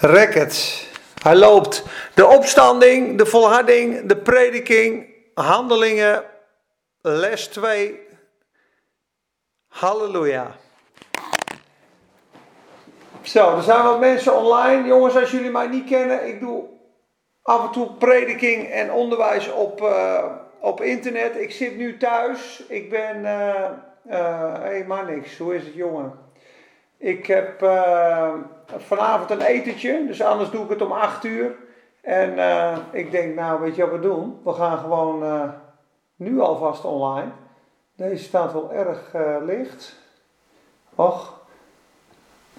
Records. Hij loopt. De opstanding, de volharding, de prediking, handelingen, les 2. Halleluja. Zo, er zijn wat mensen online. Jongens, als jullie mij niet kennen, ik doe af en toe prediking en onderwijs op, uh, op internet. Ik zit nu thuis. Ik ben. Hé, uh, uh, hey, maar niks. Hoe is het, jongen? Ik heb uh, vanavond een etentje, dus anders doe ik het om 8 uur. En uh, ik denk, nou weet je wat we doen? We gaan gewoon uh, nu alvast online. Deze staat wel erg licht. Och,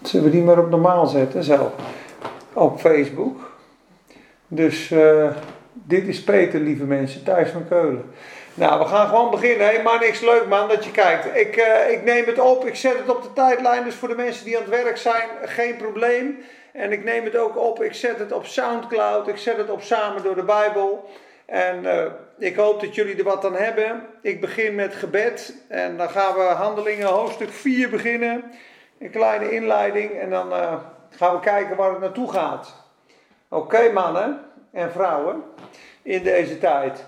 zullen we die maar op normaal zetten zo? Op Facebook. Dus dit is Peter, lieve mensen, thuis van Keulen. Nou, we gaan gewoon beginnen. Hey man, niks leuk man dat je kijkt. Ik, uh, ik neem het op, ik zet het op de tijdlijn. Dus voor de mensen die aan het werk zijn, geen probleem. En ik neem het ook op, ik zet het op Soundcloud, ik zet het op Samen door de Bijbel. En uh, ik hoop dat jullie er wat aan hebben. Ik begin met gebed en dan gaan we handelingen hoofdstuk 4 beginnen. Een kleine inleiding en dan uh, gaan we kijken waar het naartoe gaat. Oké mannen en vrouwen in deze tijd.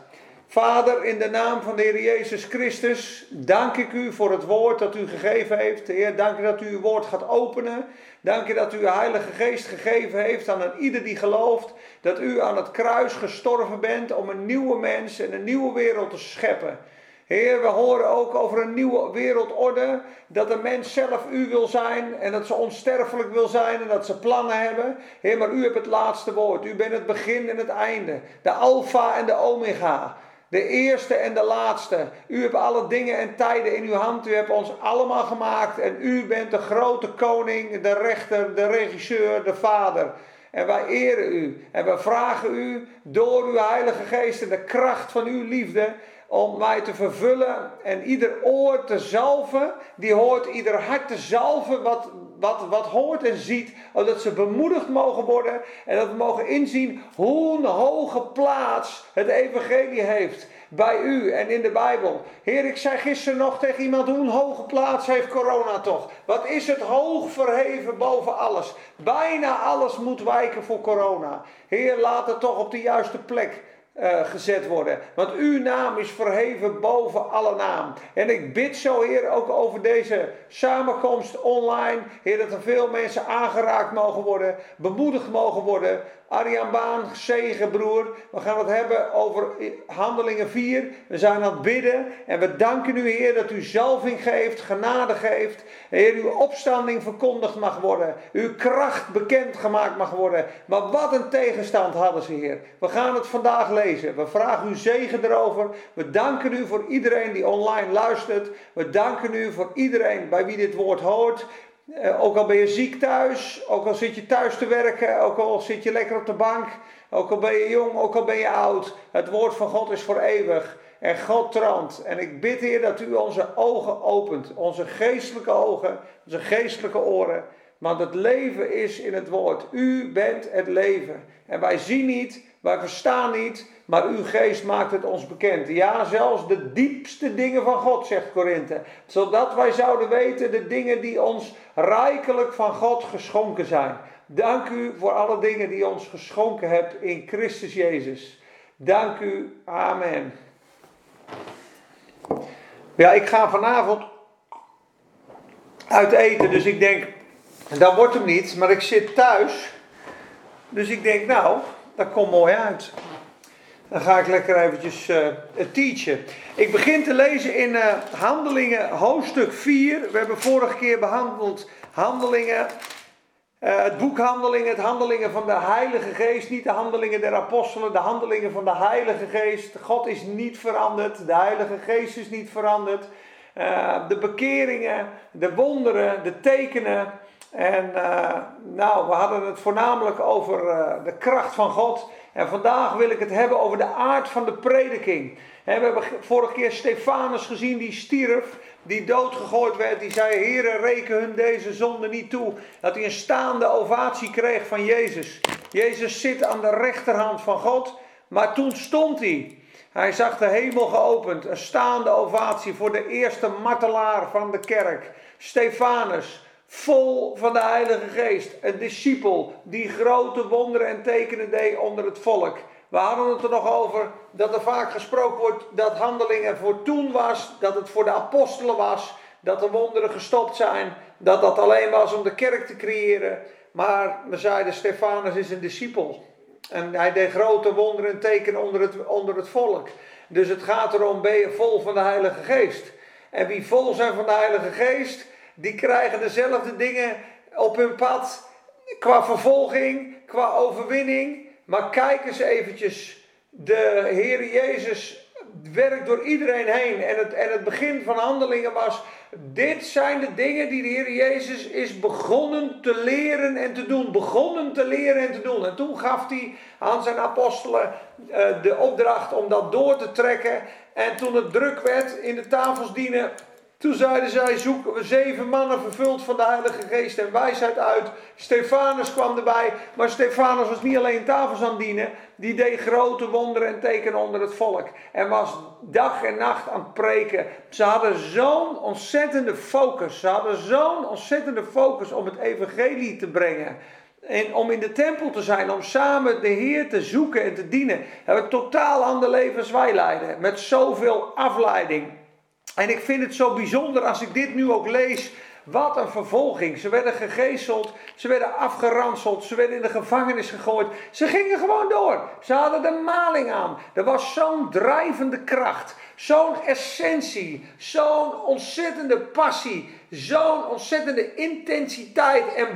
Vader, in de naam van de Heer Jezus Christus, dank ik u voor het woord dat u gegeven heeft. Heer, dank u dat u uw woord gaat openen. Dank u dat u uw Heilige Geest gegeven heeft aan ieder die gelooft. Dat u aan het kruis gestorven bent om een nieuwe mens en een nieuwe wereld te scheppen. Heer, we horen ook over een nieuwe wereldorde. Dat de mens zelf u wil zijn en dat ze onsterfelijk wil zijn en dat ze plannen hebben. Heer, maar u hebt het laatste woord. U bent het begin en het einde. De Alpha en de Omega. De eerste en de laatste. U hebt alle dingen en tijden in uw hand. U hebt ons allemaal gemaakt. En u bent de grote koning, de rechter, de regisseur, de vader. En wij eren u. En we vragen u door uw Heilige Geest en de kracht van uw liefde om mij te vervullen en ieder oor te zalven, die hoort ieder hart te zalven wat, wat, wat hoort en ziet, zodat ze bemoedigd mogen worden en dat we mogen inzien hoe een hoge plaats het evangelie heeft bij u en in de Bijbel. Heer, ik zei gisteren nog tegen iemand, hoe een hoge plaats heeft corona toch? Wat is het hoog verheven boven alles? Bijna alles moet wijken voor corona. Heer, laat het toch op de juiste plek uh, gezet worden. Want uw naam is verheven boven alle naam. En ik bid zo, Heer, ook over deze samenkomst online. Heer, dat er veel mensen aangeraakt mogen worden, bemoedigd mogen worden. Arjan Baan, zegen broer. We gaan het hebben over handelingen 4. We zijn aan het bidden. En we danken u, Heer, dat u zalving geeft, genade geeft. Heer, uw opstanding verkondigd mag worden. Uw kracht bekendgemaakt mag worden. Maar wat een tegenstand hadden ze, Heer. We gaan het vandaag lezen. We vragen uw zegen erover. We danken u voor iedereen die online luistert. We danken u voor iedereen bij wie dit woord hoort. Uh, ook al ben je ziek thuis, ook al zit je thuis te werken, ook al zit je lekker op de bank, ook al ben je jong, ook al ben je oud. Het woord van God is voor eeuwig. En God trandt. En ik bid Heer dat u onze ogen opent. Onze geestelijke ogen, onze geestelijke oren. Want het leven is in het woord. U bent het leven. En wij zien niet, wij verstaan niet, maar uw geest maakt het ons bekend. Ja, zelfs de diepste dingen van God, zegt Korinthe. Zodat wij zouden weten de dingen die ons rijkelijk van God geschonken zijn. Dank u voor alle dingen die ons geschonken hebt in Christus Jezus. Dank u. Amen. Ja, ik ga vanavond uit eten, dus ik denk, dat wordt hem niet, maar ik zit thuis. Dus ik denk, nou, dat komt mooi uit. Dan ga ik lekker eventjes uh, teachen. Ik begin te lezen in uh, Handelingen hoofdstuk 4. We hebben vorige keer behandeld Handelingen. Uh, het boek Handelingen, het Handelingen van de Heilige Geest. Niet de Handelingen der Apostelen, de Handelingen van de Heilige Geest. God is niet veranderd, de Heilige Geest is niet veranderd. de bekeringen, de wonderen, de tekenen. En nou, we hadden het voornamelijk over de kracht van God. En vandaag wil ik het hebben over de aard van de prediking. We hebben vorige keer Stefanus gezien die stierf, die doodgegooid werd. Die zei, heren reken hun deze zonde niet toe. Dat hij een staande ovatie kreeg van Jezus. Jezus zit aan de rechterhand van God, maar toen stond hij. Hij zag de hemel geopend, een staande ovatie voor de eerste martelaar van de kerk. Stefanus, vol van de Heilige Geest. Een discipel die grote wonderen en tekenen deed onder het volk. We hadden het er nog over dat er vaak gesproken wordt dat handelingen voor toen was, dat het voor de apostelen was, dat de wonderen gestopt zijn, dat dat alleen was om de kerk te creëren. Maar we zeiden, Stefanus is een discipel. En hij deed grote wonderen en tekenen onder het, onder het volk. Dus het gaat erom, ben je vol van de Heilige Geest? En wie vol zijn van de Heilige Geest, die krijgen dezelfde dingen op hun pad. Qua vervolging, qua overwinning. Maar kijk eens eventjes. De Heer Jezus werkt door iedereen heen. En het, en het begin van handelingen was. Dit zijn de dingen die de Heer Jezus is begonnen te leren en te doen. Begonnen te leren en te doen. En toen gaf hij aan zijn apostelen uh, de opdracht om dat door te trekken. En toen het druk werd in de tafels dienen toen zeiden zij, zoeken we zeven mannen vervuld van de Heilige Geest en wijsheid uit. Stefanus kwam erbij, maar Stefanus was niet alleen tafels aan het dienen, die deed grote wonderen en tekenen onder het volk. En was dag en nacht aan het preken. Ze hadden zo'n ontzettende focus, ze hadden zo'n ontzettende focus om het evangelie te brengen. En om in de tempel te zijn, om samen de Heer te zoeken en te dienen. Hebben totaal ander levens wij leiden, met zoveel afleiding. En ik vind het zo bijzonder als ik dit nu ook lees. Wat een vervolging. Ze werden gegezeld, ze werden afgeranseld, ze werden in de gevangenis gegooid. Ze gingen gewoon door. Ze hadden de maling aan. Er was zo'n drijvende kracht, zo'n essentie, zo'n ontzettende passie, zo'n ontzettende intensiteit en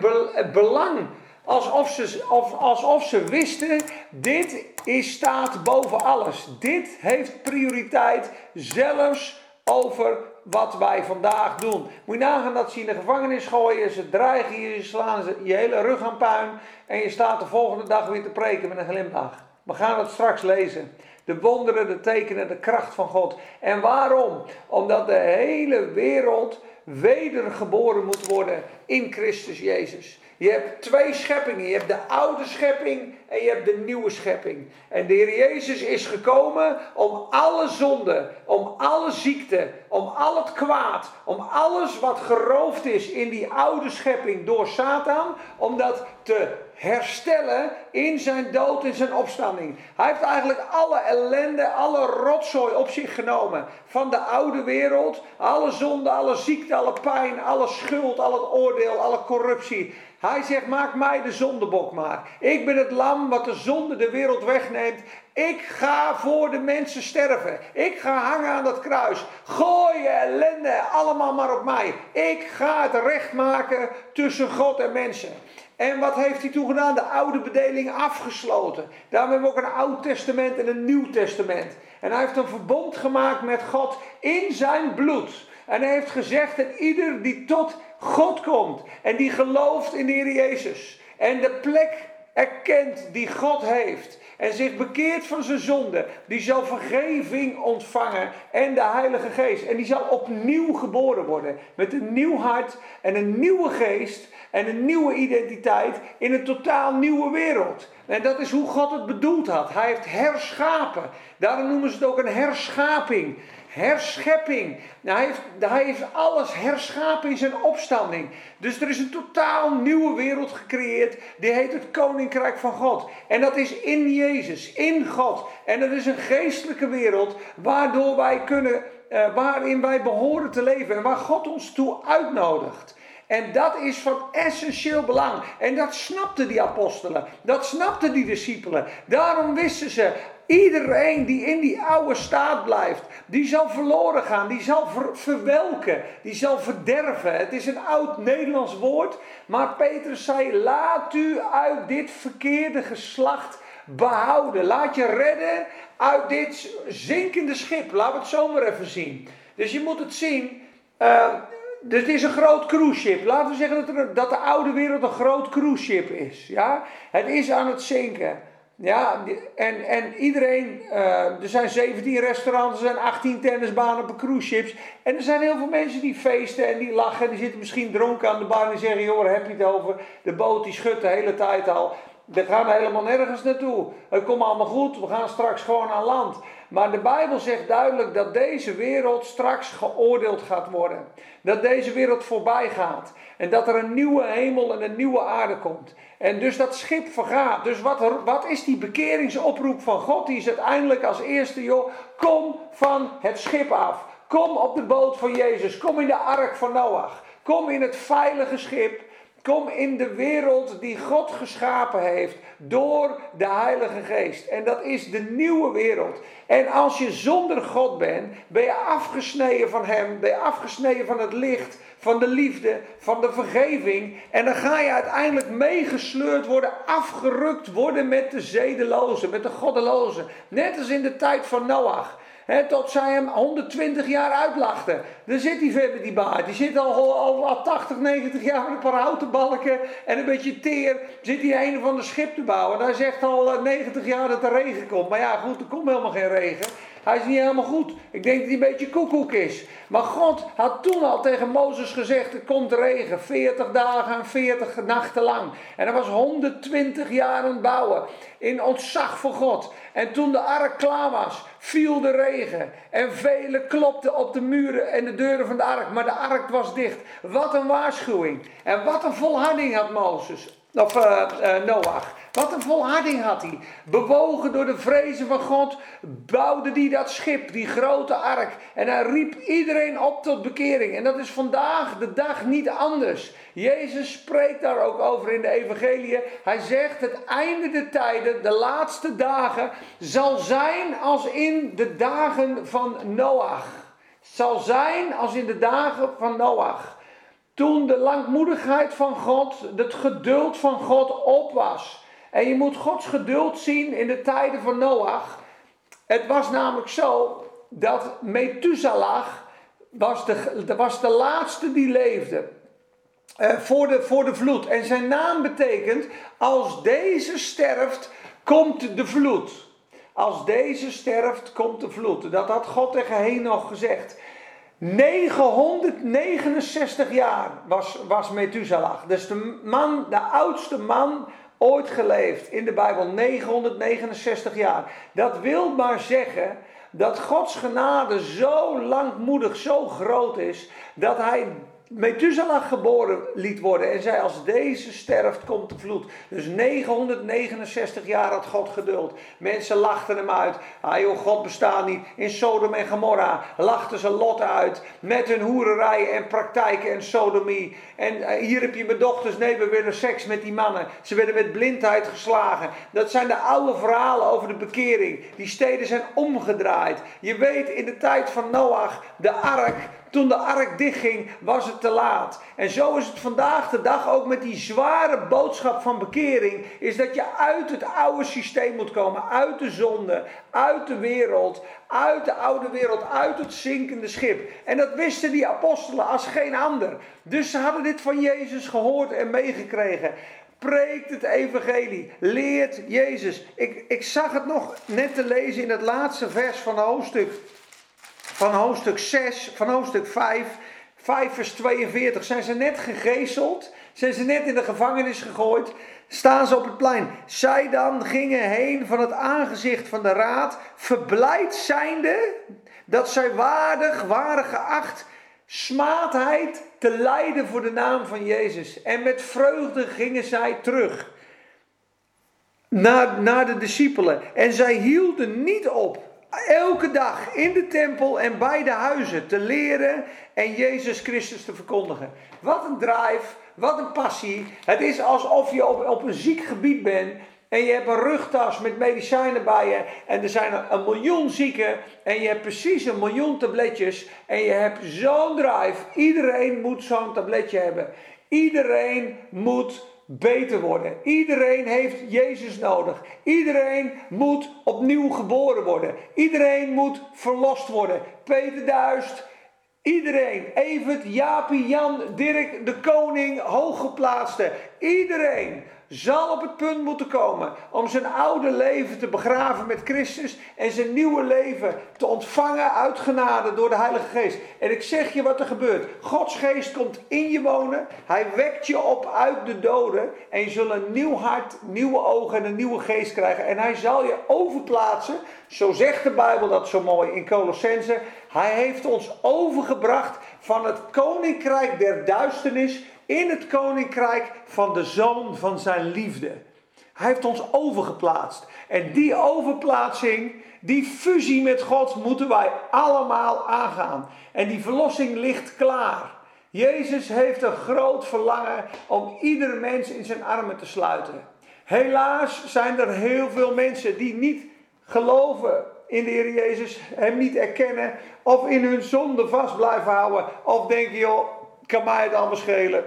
belang. Alsof ze, alsof ze wisten, dit is staat boven alles. Dit heeft prioriteit, zelfs over wat wij vandaag doen. Moet je nagaan dat ze in de gevangenis gooien, ze dreigen je, slaan ze je hele rug aan puin en je staat de volgende dag weer te preken met een glimlach. We gaan het straks lezen. De wonderen, de tekenen, de kracht van God. En waarom? Omdat de hele wereld wedergeboren moet worden in Christus Jezus. Je hebt twee scheppingen. Je hebt de oude schepping en je hebt de nieuwe schepping. En de Heer Jezus is gekomen om alle zonde, om alle ziekte, om al het kwaad, om alles wat geroofd is in die oude schepping door Satan, om dat te herstellen in zijn dood en zijn opstanding. Hij heeft eigenlijk alle ellende, alle rotzooi op zich genomen. Van de oude wereld, alle zonde, alle ziekte, alle pijn, alle schuld, al het oordeel, alle corruptie. Hij zegt, maak mij de zondebok maar. Ik ben het lam wat de zonde de wereld wegneemt. Ik ga voor de mensen sterven. Ik ga hangen aan dat kruis. Gooi je ellende allemaal maar op mij. Ik ga het recht maken tussen God en mensen. En wat heeft hij toen gedaan? De oude bedeling afgesloten. Daarom hebben we ook een Oud Testament en een Nieuw Testament. En hij heeft een verbond gemaakt met God in zijn bloed. En hij heeft gezegd dat ieder die tot God komt en die gelooft in de Heer Jezus en de plek erkent die God heeft en zich bekeert van zijn zonde, die zal vergeving ontvangen en de Heilige Geest. En die zal opnieuw geboren worden met een nieuw hart en een nieuwe geest en een nieuwe identiteit in een totaal nieuwe wereld. En dat is hoe God het bedoeld had. Hij heeft herschapen. Daarom noemen ze het ook een herschaping herschepping. Hij, heeft, hij heeft alles herschapen in zijn opstanding. Dus er is een totaal nieuwe wereld gecreëerd. Die heet het Koninkrijk van God. En dat is in Jezus, in God. En dat is een geestelijke wereld waardoor wij kunnen, uh, waarin wij behoren te leven. En waar God ons toe uitnodigt. En dat is van essentieel belang. En dat snapten die apostelen. Dat snapten die discipelen. Daarom wisten ze, Iedereen die in die oude staat blijft, die zal verloren gaan, die zal verwelken, die zal verderven. Het is een oud Nederlands woord, maar Petrus zei: Laat u uit dit verkeerde geslacht behouden. Laat je redden uit dit zinkende schip. Laten we het zo maar even zien. Dus je moet het zien. Uh, het is een groot cruiseschip. Laten we zeggen dat, dat de oude wereld een groot cruiseschip is. Ja? Het is aan het zinken. Ja, en, en iedereen, uh, er zijn 17 restaurants, er zijn 18 tennisbanen op cruise En er zijn heel veel mensen die feesten en die lachen. Die zitten misschien dronken aan de bar en die zeggen, joh, heb je het over? De boot die schudt de hele tijd al. We gaan helemaal nergens naartoe. Het komt allemaal goed, we gaan straks gewoon aan land. Maar de Bijbel zegt duidelijk dat deze wereld straks geoordeeld gaat worden. Dat deze wereld voorbij gaat. En dat er een nieuwe hemel en een nieuwe aarde komt. En dus dat schip vergaat. Dus wat, wat is die bekeringsoproep van God? Die is uiteindelijk als eerste, joh, kom van het schip af. Kom op de boot van Jezus. Kom in de ark van Noach. Kom in het veilige schip. Kom in de wereld die God geschapen heeft door de Heilige Geest. En dat is de nieuwe wereld. En als je zonder God bent, ben je afgesneden van Hem, ben je afgesneden van het licht, van de liefde, van de vergeving. En dan ga je uiteindelijk meegesleurd worden, afgerukt worden met de zedelozen, met de goddelozen. Net als in de tijd van Noach. Tot zij hem 120 jaar uitlachten. Dan zit hij verder, die baard. Die zit al, al, al 80, 90 jaar met een paar houten balken en een beetje teer. Zit hij een van de schip te bouwen. En hij zegt al 90 eh, jaar dat er regen komt. Maar ja, goed, er komt helemaal geen regen. Hij is niet helemaal goed. Ik denk dat hij een beetje koekoek is. Maar God had toen al tegen Mozes gezegd: er komt regen. 40 dagen en 40 nachten lang. En hij was 120 jaar aan het bouwen. In ontzag voor God. En toen de ark klaar was, viel de regen. En velen klopten op de muren en de deuren van de ark. Maar de ark was dicht. Wat een waarschuwing. En wat een volharding had Mozes. Of uh, Noach. Wat een volharding had hij. Bewogen door de vrezen van God, bouwde hij dat schip, die grote ark. En hij riep iedereen op tot bekering. En dat is vandaag de dag niet anders. Jezus spreekt daar ook over in de Evangelie. Hij zegt: Het einde der tijden, de laatste dagen, zal zijn als in de dagen van Noach. Zal zijn als in de dagen van Noach. Toen de langmoedigheid van God, het geduld van God op was. En je moet Gods geduld zien in de tijden van Noach. Het was namelijk zo dat Methuselah was de, was de laatste die leefde. Uh, voor, de, voor de vloed. En zijn naam betekent: als deze sterft, komt de vloed. Als deze sterft, komt de vloed. Dat had God tegen Henoch gezegd. 969 jaar was, was Methuselah. Dus de man, de oudste man ooit geleefd in de Bijbel 969 jaar. Dat wil maar zeggen dat Gods genade zo langmoedig, zo groot is, dat hij Methuselah geboren liet worden en zei: Als deze sterft, komt de vloed. Dus 969 jaar had God geduld. Mensen lachten hem uit. Ah joh, God bestaat niet. In Sodom en Gomorra lachten ze Lot uit. Met hun hoererijen en praktijken en sodomie. En eh, hier heb je mijn dochters. Nee, we willen seks met die mannen. Ze werden met blindheid geslagen. Dat zijn de oude verhalen over de bekering. Die steden zijn omgedraaid. Je weet in de tijd van Noach, de ark toen de ark dichtging, was het te laat. En zo is het vandaag de dag ook met die zware boodschap van bekering. Is dat je uit het oude systeem moet komen. Uit de zonde, uit de wereld, uit de oude wereld, uit het zinkende schip. En dat wisten die apostelen als geen ander. Dus ze hadden dit van Jezus gehoord en meegekregen preekt het evangelie, leert Jezus. Ik, ik zag het nog net te lezen in het laatste vers van hoofdstuk van hoofdstuk 6, van hoofdstuk 5, 5 vers 42. Zijn ze net gegezeld? Zijn ze net in de gevangenis gegooid? Staan ze op het plein. Zij dan gingen heen van het aangezicht van de raad, verblijd zijnde dat zij waardig waren geacht smaadheid te lijden voor de naam van Jezus. En met vreugde gingen zij terug naar, naar de discipelen. En zij hielden niet op elke dag in de tempel en bij de huizen te leren en Jezus Christus te verkondigen. Wat een drive, wat een passie. Het is alsof je op, op een ziek gebied bent en je hebt een rugtas met medicijnen bij je en er zijn een miljoen zieken en je hebt precies een miljoen tabletjes en je hebt zo'n drive. Iedereen moet zo'n tabletje hebben. Iedereen moet beter worden. Iedereen heeft Jezus nodig. Iedereen moet opnieuw geboren worden. Iedereen moet verlost worden. Peter Duist, iedereen. Evert, Jaapie, Jan, Dirk, de koning, hooggeplaatste. Iedereen zal op het punt moeten komen om zijn oude leven te begraven met Christus en zijn nieuwe leven te ontvangen uit genade door de Heilige Geest. En ik zeg je wat er gebeurt. Gods Geest komt in je wonen. Hij wekt je op uit de doden en je zult een nieuw hart, nieuwe ogen en een nieuwe geest krijgen. En hij zal je overplaatsen, zo zegt de Bijbel dat zo mooi in Colossense. Hij heeft ons overgebracht van het koninkrijk der duisternis in het koninkrijk van de zoon van zijn liefde. Hij heeft ons overgeplaatst. En die overplaatsing, die fusie met God, moeten wij allemaal aangaan. En die verlossing ligt klaar. Jezus heeft een groot verlangen om iedere mens in zijn armen te sluiten. Helaas zijn er heel veel mensen die niet geloven in de Heer Jezus, Hem niet erkennen, of in hun zonde vast blijven houden, of denken, joh, kan mij het allemaal schelen.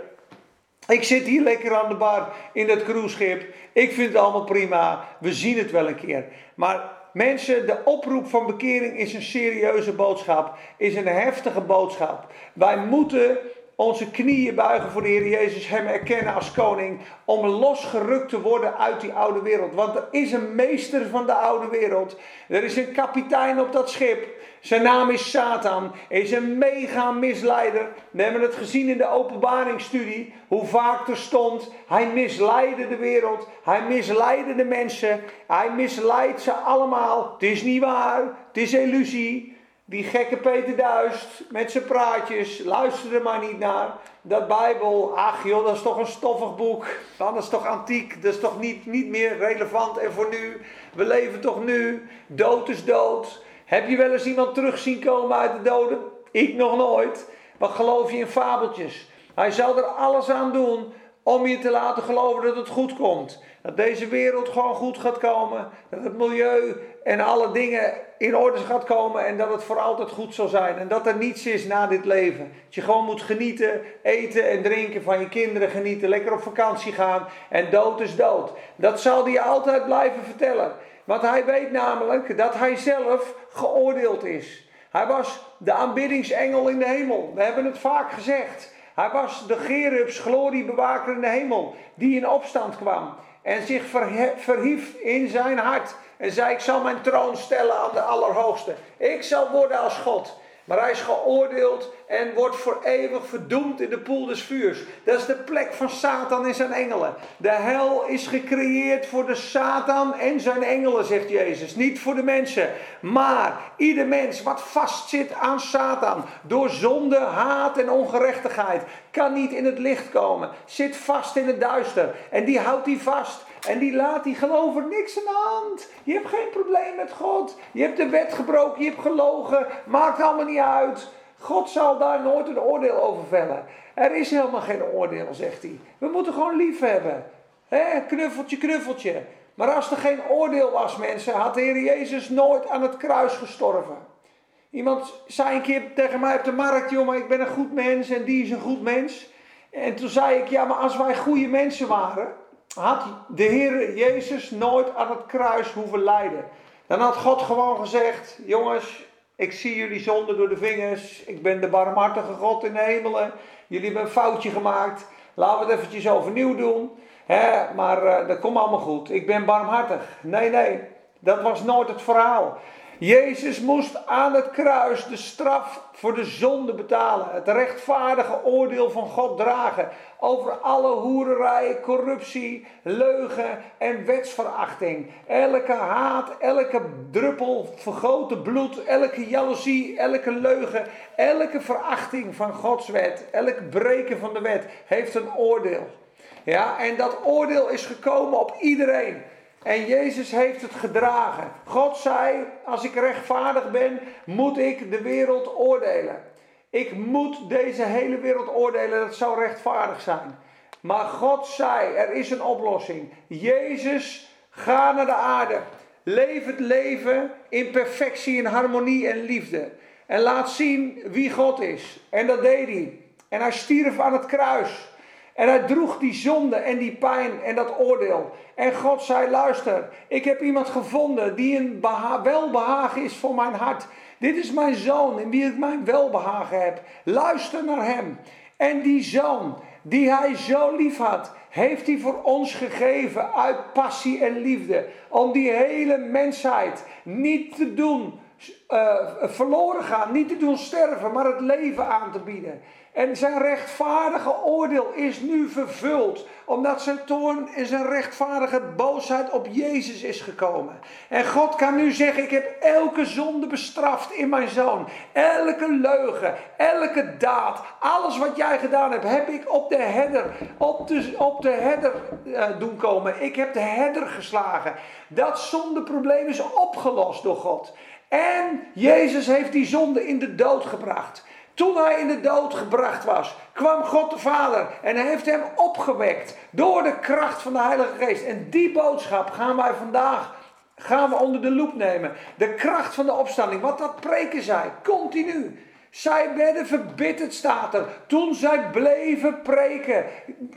Ik zit hier lekker aan de bar in dat cruiseschip. Ik vind het allemaal prima. We zien het wel een keer. Maar mensen, de oproep van bekering is een serieuze boodschap. Is een heftige boodschap. Wij moeten onze knieën buigen voor de Heer Jezus, Hem erkennen als koning, om losgerukt te worden uit die oude wereld. Want er is een meester van de oude wereld. Er is een kapitein op dat schip. Zijn naam is Satan. Hij is een mega misleider. We hebben het gezien in de openbaringsstudie. Hoe vaak er stond. Hij misleidde de wereld. Hij misleidde de mensen. Hij misleidt ze allemaal. Het is niet waar. Het is illusie. Die gekke Peter Duist met zijn praatjes, luister er maar niet naar. Dat Bijbel, ach joh, dat is toch een stoffig boek. Dat is toch antiek, dat is toch niet, niet meer relevant en voor nu. We leven toch nu, dood is dood. Heb je wel eens iemand terug zien komen uit de doden? Ik nog nooit. Wat geloof je in fabeltjes? Hij zal er alles aan doen om je te laten geloven dat het goed komt. Dat deze wereld gewoon goed gaat komen. Dat het milieu en alle dingen in orde gaat komen. En dat het voor altijd goed zal zijn. En dat er niets is na dit leven. Dat je gewoon moet genieten, eten en drinken van je kinderen genieten. Lekker op vakantie gaan. En dood is dood. Dat zal hij altijd blijven vertellen. Want hij weet namelijk dat hij zelf geoordeeld is. Hij was de aanbiddingsengel in de hemel. We hebben het vaak gezegd. Hij was de Gerubs gloriebewaker in de hemel. Die in opstand kwam. En zich verhief in zijn hart. En zei: Ik zal mijn troon stellen aan de Allerhoogste. Ik zal worden als God. Maar hij is geoordeeld en wordt voor eeuwig verdoemd in de poel des vuurs. Dat is de plek van Satan en zijn engelen. De hel is gecreëerd voor de Satan en zijn engelen, zegt Jezus. Niet voor de mensen. Maar ieder mens wat vastzit aan Satan door zonde, haat en ongerechtigheid, kan niet in het licht komen. Zit vast in het duister. En die houdt hij vast. En die laat die geloven niks aan de hand. Je hebt geen probleem met God. Je hebt de wet gebroken, je hebt gelogen. Maakt allemaal niet uit. God zal daar nooit een oordeel over vellen. Er is helemaal geen oordeel, zegt hij. We moeten gewoon lief hebben. He, knuffeltje, knuffeltje. Maar als er geen oordeel was, mensen, had de Heer Jezus nooit aan het kruis gestorven. Iemand zei een keer tegen mij op de markt, jongen, ik ben een goed mens en die is een goed mens. En toen zei ik, ja, maar als wij goede mensen waren, had de Heer Jezus nooit aan het kruis hoeven lijden. Dan had God gewoon gezegd: Jongens, ik zie jullie zonde door de vingers. Ik ben de barmhartige God in de hemelen. Jullie hebben een foutje gemaakt. Laten we het eventjes overnieuw doen. He, maar uh, dat komt allemaal goed. Ik ben barmhartig. Nee, nee. Dat was nooit het verhaal. Jezus moest aan het kruis de straf voor de zonde betalen. Het rechtvaardige oordeel van God dragen. Over alle hoererij, corruptie, leugen en wetsverachting. Elke haat, elke druppel vergoten bloed, elke jaloezie, elke leugen, elke verachting van Gods wet, elk breken van de wet heeft een oordeel. Ja, en dat oordeel is gekomen op iedereen. En Jezus heeft het gedragen. God zei: Als ik rechtvaardig ben, moet ik de wereld oordelen. Ik moet deze hele wereld oordelen. Dat zou rechtvaardig zijn. Maar God zei: Er is een oplossing. Jezus, ga naar de aarde. Leef het leven in perfectie, in harmonie en liefde. En laat zien wie God is. En dat deed hij. En hij stierf aan het kruis. En hij droeg die zonde en die pijn en dat oordeel. En God zei: Luister, ik heb iemand gevonden die een welbehagen is voor mijn hart. Dit is mijn zoon in wie ik mijn welbehagen heb. Luister naar hem. En die zoon, die hij zo lief had, heeft hij voor ons gegeven uit passie en liefde. Om die hele mensheid niet te doen uh, verloren gaan, niet te doen sterven, maar het leven aan te bieden. En zijn rechtvaardige oordeel is nu vervuld, omdat zijn toorn en zijn rechtvaardige boosheid op Jezus is gekomen. En God kan nu zeggen: Ik heb elke zonde bestraft in mijn zoon. Elke leugen, elke daad, alles wat jij gedaan hebt, heb ik op de herder, op de, op de herder uh, doen komen. Ik heb de herder geslagen. Dat zondeprobleem is opgelost door God. En Jezus heeft die zonde in de dood gebracht. Toen hij in de dood gebracht was, kwam God de Vader en hij heeft hem opgewekt door de kracht van de Heilige Geest. En die boodschap gaan wij vandaag gaan we onder de loep nemen. De kracht van de opstanding. Wat dat preken zij, continu. Zij werden verbitterd, staat er, toen zij bleven preken.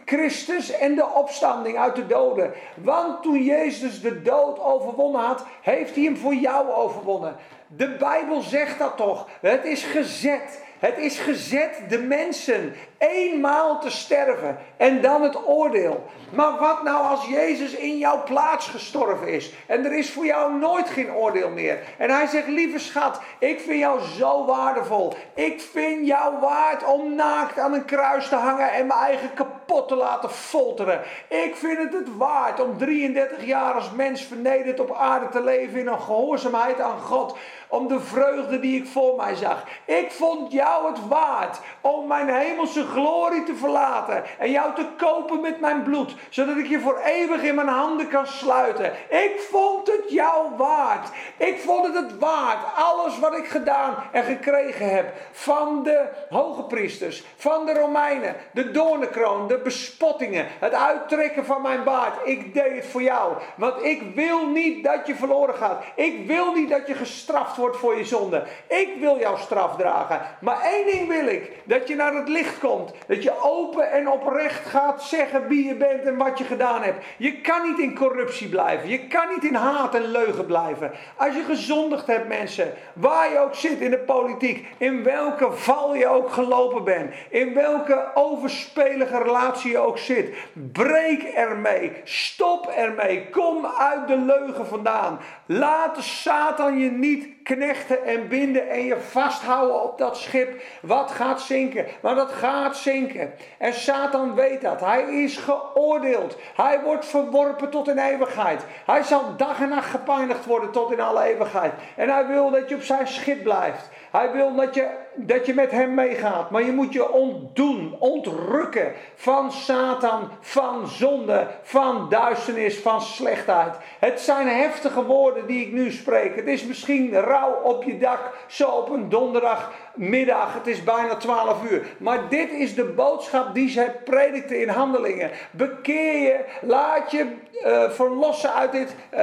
Christus en de opstanding uit de doden. Want toen Jezus de dood overwonnen had, heeft hij hem voor jou overwonnen. De Bijbel zegt dat toch. Het is gezet. Het is gezet de mensen eenmaal te sterven en dan het oordeel. Maar wat nou als Jezus in jouw plaats gestorven is en er is voor jou nooit geen oordeel meer? En hij zegt, lieve schat, ik vind jou zo waardevol. Ik vind jou waard om naakt aan een kruis te hangen en mijn eigen kapot te laten folteren. Ik vind het het waard om 33 jaar als mens vernederd op aarde te leven in een gehoorzaamheid aan God. Om de vreugde die ik voor mij zag. Ik vond jou het waard om mijn hemelse glorie te verlaten en jou te kopen met mijn bloed, zodat ik je voor eeuwig in mijn handen kan sluiten. Ik vond het jou waard. Ik vond het het waard. Alles wat ik gedaan en gekregen heb van de hoge priesters, van de Romeinen, de doornenkroon, de bespottingen, het uittrekken van mijn baard. Ik deed het voor jou, want ik wil niet dat je verloren gaat. Ik wil niet dat je gestraft wordt voor je zonde. Ik wil jouw straf dragen. Maar één ding wil ik: dat je naar het licht komt. Dat je open en oprecht gaat zeggen wie je bent en wat je gedaan hebt. Je kan niet in corruptie blijven. Je kan niet in haat en leugen blijven. Als je gezondigd hebt, mensen, waar je ook zit in de politiek, in welke val je ook gelopen bent, in welke overspelige relatie je ook zit, breek ermee. Stop ermee. Kom uit de leugen vandaan. Laat Satan je niet knechten en binden en je vasthouden op dat schip wat gaat zinken. Maar dat gaat zinken. En Satan weet dat. Hij is geoordeeld. Hij wordt verworpen tot in eeuwigheid. Hij zal dag en nacht gepijnigd worden tot in alle eeuwigheid. En hij wil dat je op zijn schip blijft. Hij wil dat je, dat je met hem meegaat. Maar je moet je ontdoen, ontrukken van Satan, van zonde, van duisternis, van slechtheid. Het zijn heftige woorden die ik nu spreek. Het is misschien rauw op je dak, zo op een donderdagmiddag. Het is bijna 12 uur. Maar dit is de boodschap die zij predikte in handelingen. Bekeer je, laat je uh, verlossen uit dit uh,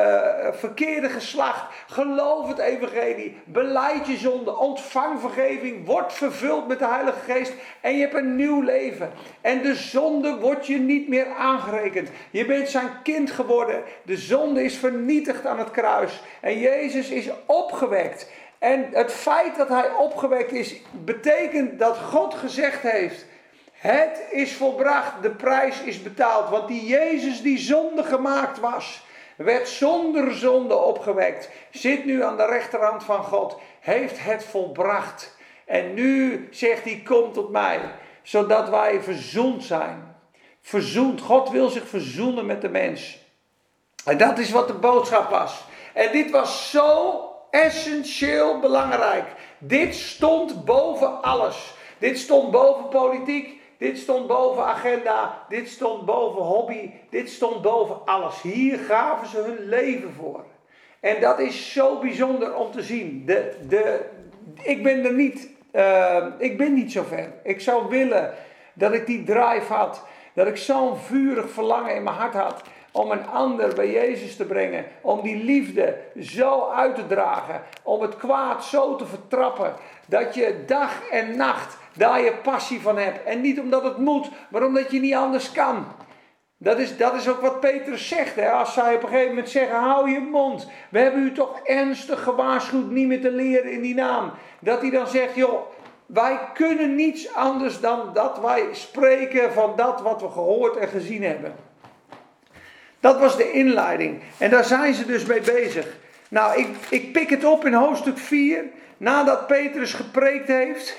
verkeerde geslacht. Geloof het evangelie, beleid je zonde, ontvang vergeving, word vervuld met de Heilige Geest en je hebt een nieuw leven. En de zonde wordt je niet meer aangerekend. Je bent zijn kind geworden. De zonde is vernietigd aan het kruis en Jezus is opgewekt. En het feit dat hij opgewekt is, betekent dat God gezegd heeft: Het is volbracht, de prijs is betaald. Want die Jezus die zonde gemaakt was, werd zonder zonde opgewekt, zit nu aan de rechterhand van God, heeft het volbracht. En nu zegt hij: Kom tot mij, zodat wij verzoend zijn. Verzoend. God wil zich verzoenen met de mens. En dat is wat de boodschap was. En dit was zo essentieel belangrijk. Dit stond boven alles. Dit stond boven politiek. Dit stond boven agenda. Dit stond boven hobby. Dit stond boven alles. Hier gaven ze hun leven voor. En dat is zo bijzonder om te zien. De, de, ik ben er niet. Uh, ik ben niet zo ver. Ik zou willen dat ik die drive had. Dat ik zo'n vurig verlangen in mijn hart had om een ander bij Jezus te brengen, om die liefde zo uit te dragen, om het kwaad zo te vertrappen, dat je dag en nacht daar je passie van hebt. En niet omdat het moet, maar omdat je niet anders kan. Dat is, dat is ook wat Petrus zegt. Hè? Als zij op een gegeven moment zeggen: hou je mond. We hebben u toch ernstig gewaarschuwd niet meer te leren in die naam. Dat hij dan zegt: joh, wij kunnen niets anders dan dat wij spreken van dat wat we gehoord en gezien hebben. Dat was de inleiding. En daar zijn ze dus mee bezig. Nou, ik, ik pik het op in hoofdstuk 4. Nadat Petrus gepreekt heeft.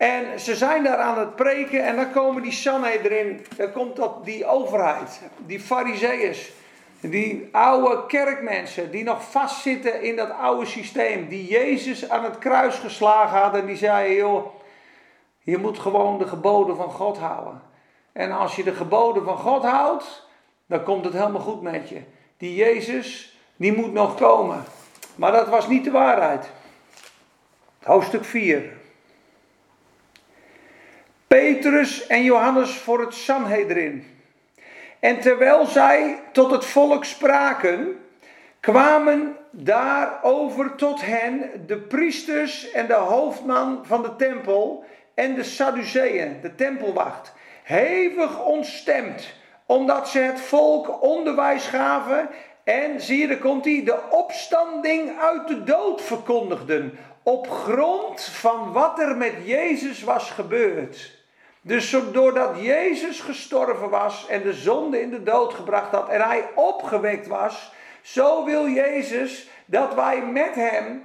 En ze zijn daar aan het preken. En dan komen die Sanhedrin. Dan komt dat, die overheid. Die fariseeërs. Die oude kerkmensen. Die nog vastzitten in dat oude systeem. Die Jezus aan het kruis geslagen hadden. En die zeiden, joh. Je moet gewoon de geboden van God houden. En als je de geboden van God houdt dan komt het helemaal goed met je. Die Jezus, die moet nog komen. Maar dat was niet de waarheid. Hoofdstuk 4. Petrus en Johannes voor het Sanhedrin. En terwijl zij tot het volk spraken, kwamen daarover tot hen de priesters en de hoofdman van de tempel en de Sadduceeën, de tempelwacht, hevig ontstemd omdat ze het volk onderwijs gaven en zie je, daar komt hij, de opstanding uit de dood verkondigden. Op grond van wat er met Jezus was gebeurd. Dus doordat Jezus gestorven was en de zonde in de dood gebracht had en hij opgewekt was, zo wil Jezus dat wij met hem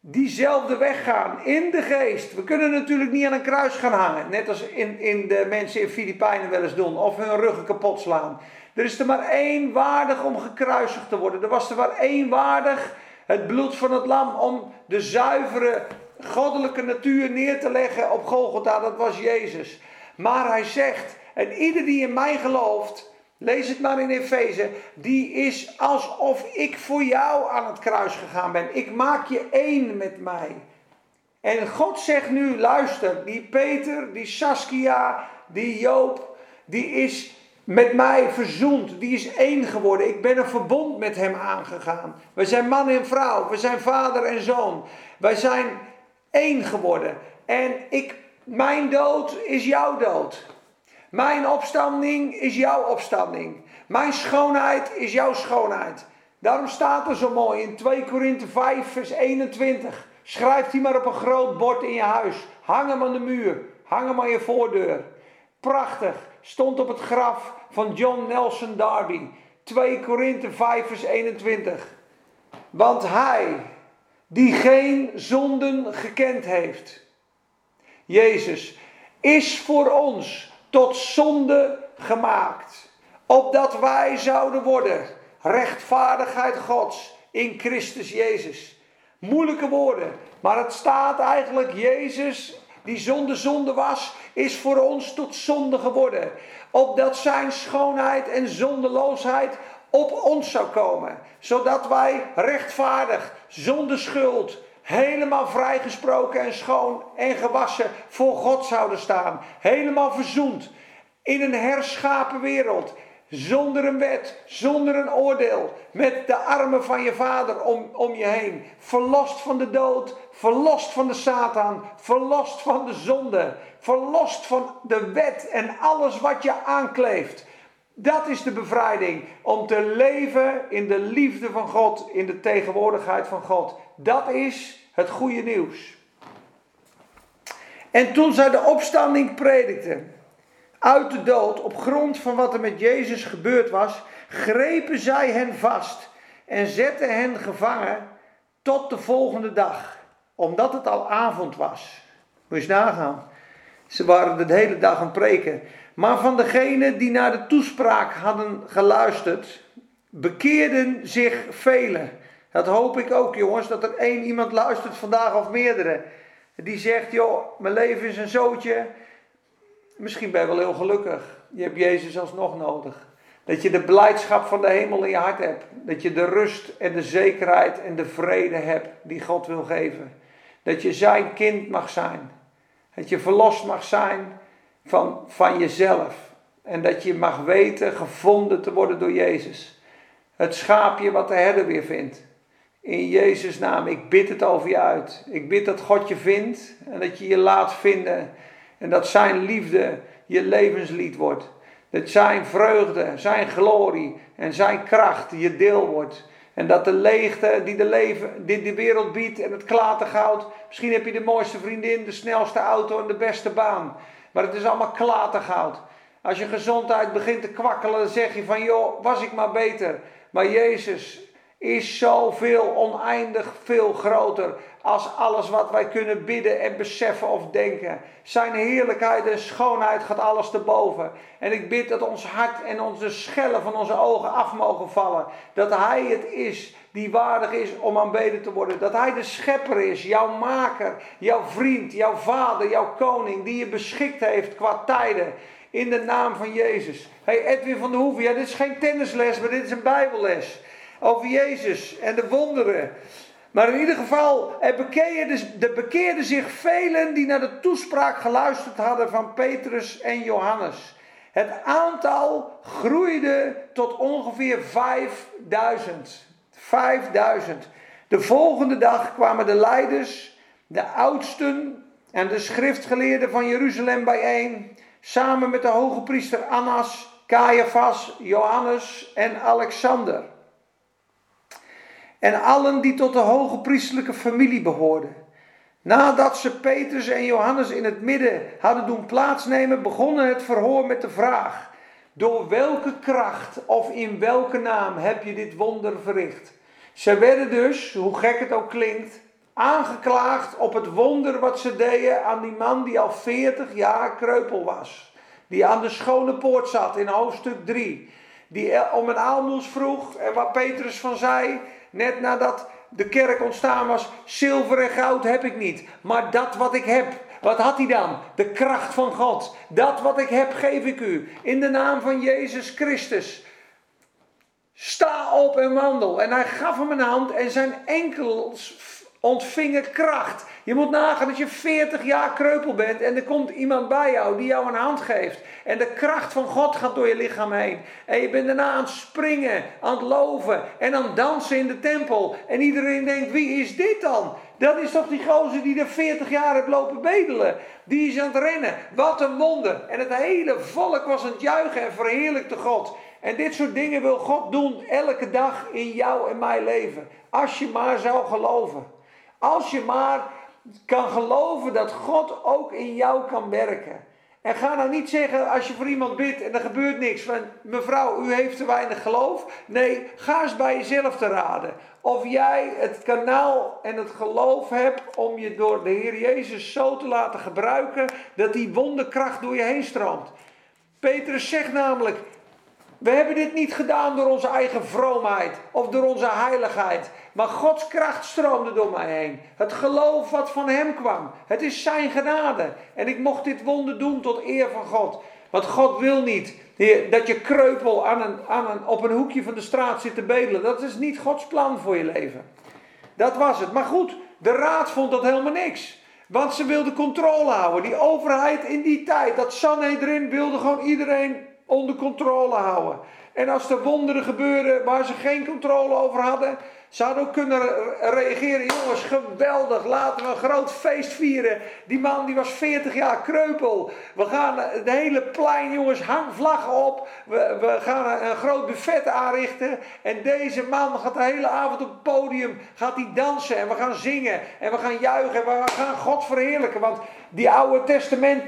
diezelfde weg gaan in de geest. We kunnen natuurlijk niet aan een kruis gaan hangen, net als in, in de mensen in Filipijnen wel eens doen, of hun ruggen kapot slaan. Er is er maar één waardig om gekruisigd te worden. Er was er maar één waardig, het bloed van het lam, om de zuivere goddelijke natuur neer te leggen op Golgotha. Dat was Jezus. Maar hij zegt, en ieder die in mij gelooft, Lees het maar in Efeze. Die is alsof ik voor jou aan het kruis gegaan ben. Ik maak je één met mij. En God zegt nu, luister, die Peter, die Saskia, die Joop, die is met mij verzoend. Die is één geworden. Ik ben een verbond met hem aangegaan. We zijn man en vrouw. We zijn vader en zoon. Wij zijn één geworden. En ik, mijn dood is jouw dood. Mijn opstanding is jouw opstanding. Mijn schoonheid is jouw schoonheid. Daarom staat er zo mooi in 2 Korinthe 5, vers 21. Schrijf die maar op een groot bord in je huis. Hang hem aan de muur. Hang hem aan je voordeur. Prachtig. Stond op het graf van John Nelson Darby. 2 Korinthe 5, vers 21. Want hij, die geen zonden gekend heeft, Jezus, is voor ons tot zonde gemaakt. Opdat wij zouden worden rechtvaardigheid Gods in Christus Jezus. Moeilijke woorden, maar het staat eigenlijk Jezus, die zonde zonde was, is voor ons tot zonde geworden. Opdat zijn schoonheid en zondeloosheid op ons zou komen. Zodat wij rechtvaardig, zonder schuld, helemaal vrijgesproken en schoon en gewassen voor God zouden staan. Helemaal verzoend in een herschapen wereld. Zonder een wet, zonder een oordeel. Met de armen van je vader om, om je heen. Verlost van de dood, verlost van de Satan, verlost van de zonde. Verlost van de wet en alles wat je aankleeft. Dat is de bevrijding. Om te leven in de liefde van God, in de tegenwoordigheid van God. Dat is het goede nieuws. En toen zij de opstanding predikten uit de dood op grond van wat er met Jezus gebeurd was, grepen zij hen vast en zetten hen gevangen tot de volgende dag, omdat het al avond was. Moet je nagaan. Ze waren de hele dag aan het preken. Maar van degenen die naar de toespraak hadden geluisterd, bekeerden zich velen. Dat hoop ik ook, jongens, dat er één iemand luistert vandaag of meerdere. Die zegt, joh, mijn leven is een zootje. Misschien ben je wel heel gelukkig. Je hebt Jezus alsnog nodig. Dat je de blijdschap van de hemel in je hart hebt. Dat je de rust en de zekerheid en de vrede hebt die God wil geven. Dat je zijn kind mag zijn. Dat je verlost mag zijn van, van jezelf. En dat je mag weten gevonden te worden door Jezus. Het schaapje wat de herder weer vindt. In Jezus' naam, ik bid het over je uit. Ik bid dat God je vindt en dat je je laat vinden. En dat zijn liefde je levenslied wordt. Dat zijn vreugde, zijn glorie en zijn kracht je deel wordt. En dat de leegte die de, leven, de wereld biedt en het klatergoud. Misschien heb je de mooiste vriendin, de snelste auto en de beste baan. Maar het is allemaal klatergoud. Als je gezondheid begint te kwakkelen, dan zeg je van joh, was ik maar beter. Maar Jezus is zoveel oneindig veel groter als alles wat wij kunnen bidden en beseffen of denken. Zijn heerlijkheid en schoonheid gaat alles te boven. En ik bid dat ons hart en onze schellen van onze ogen af mogen vallen. Dat Hij het is die waardig is om aanbeden te worden. Dat Hij de schepper is, jouw maker, jouw vriend, jouw vader, jouw koning, die je beschikt heeft qua tijden. In de naam van Jezus. Hey Edwin van der Hoeven, ja, dit is geen tennisles, maar dit is een Bijbelles. Over Jezus en de wonderen. Maar in ieder geval, er bekeerden, er zich velen die naar de toespraak geluisterd hadden van Petrus en Johannes. Het aantal groeide tot ongeveer 5000. 5000. De volgende dag kwamen de leiders, de oudsten en de schriftgeleerden van Jeruzalem bijeen, samen met de hoge priester Annas, Caiaphas, Johannes en Alexander en allen die tot de hoge priestelijke familie behoorden. Nadat ze Petrus en Johannes in het midden hadden doen plaatsnemen, begonnen het verhoor met de vraag: Door welke kracht of in welke naam heb je dit wonder verricht? Ze werden dus, hoe gek het ook klinkt, aangeklaagd op het wonder wat ze deden aan die man die al 40 jaar kreupel was. Die aan de schone poort zat in hoofdstuk 3. Die om een aalmoes vroeg en waar Petrus van zei: net nadat de kerk ontstaan was, zilver en goud heb ik niet. Maar dat wat ik heb, wat had hij dan? De kracht van God. Dat wat ik heb, geef ik u. In de naam van Jezus Christus. Sta op en wandel. En hij gaf hem een hand en zijn enkels ontvingen kracht. Je moet nagaan dat je 40 jaar kreupel bent en er komt iemand bij jou die jou een hand geeft. En de kracht van God gaat door je lichaam heen. En je bent daarna aan het springen, aan het loven en aan het dansen in de tempel. En iedereen denkt, wie is dit dan? Dat is toch die gozer die er 40 jaar heeft lopen bedelen. Die is aan het rennen. Wat een wonder. En het hele volk was aan het juichen en verheerlijkte God. En dit soort dingen wil God doen elke dag in jou en mijn leven. Als je maar zou geloven. Als je maar kan geloven dat God ook in jou kan werken. En ga nou niet zeggen als je voor iemand bidt en er gebeurt niks. Van, mevrouw, u heeft te weinig geloof. Nee, ga eens bij jezelf te raden. Of jij het kanaal en het geloof hebt om je door de Heer Jezus zo te laten gebruiken dat die wonderkracht door je heen stroomt. Petrus zegt namelijk: we hebben dit niet gedaan door onze eigen vroomheid of door onze heiligheid. Maar Gods kracht stroomde door mij heen. Het geloof wat van Hem kwam. Het is Zijn genade. En ik mocht dit wonder doen tot eer van God. Want God wil niet dat je kreupel aan een, aan een, op een hoekje van de straat zit te bedelen. Dat is niet Gods plan voor je leven. Dat was het. Maar goed, de raad vond dat helemaal niks. Want ze wilden controle houden. Die overheid in die tijd, dat Sanhedrin wilde gewoon iedereen onder controle houden. En als er wonderen gebeuren waar ze geen controle over hadden, ze ook kunnen reageren. Jongens, geweldig, laten we een groot feest vieren. Die man die was 40 jaar kreupel. We gaan het hele plein, jongens, hang vlaggen op. We, we gaan een groot buffet aanrichten. En deze man gaat de hele avond op het podium gaat hij dansen. En we gaan zingen. En we gaan juichen. En we gaan God verheerlijken. Want die oude testament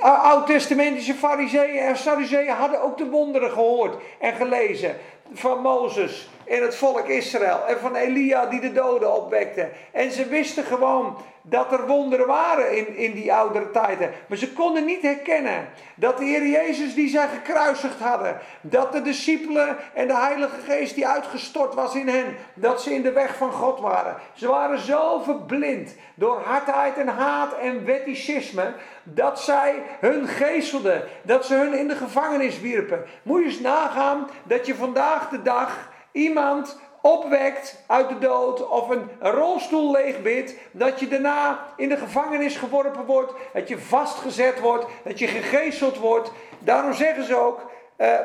Oud-testamentische fariseeën en sadduceeën hadden ook de wonderen gehoord en gelezen van Mozes en het volk Israël en van Elia die de doden opwekte. En ze wisten gewoon dat er wonderen waren in, in die oudere tijden. Maar ze konden niet herkennen dat de Heer Jezus die zij gekruisigd hadden, dat de discipelen en de Heilige Geest die uitgestort was in hen, dat ze in de weg van God waren. Ze waren zo verblind door hardheid en haat en wetticisme, dat zij hun geestelden, dat ze hun in de gevangenis wierpen. Moet je eens nagaan dat je vandaag de dag iemand opwekt uit de dood of een rolstoel leegbidt, dat je daarna in de gevangenis geworpen wordt, dat je vastgezet wordt, dat je gegezeld wordt. Daarom zeggen ze ook, uh,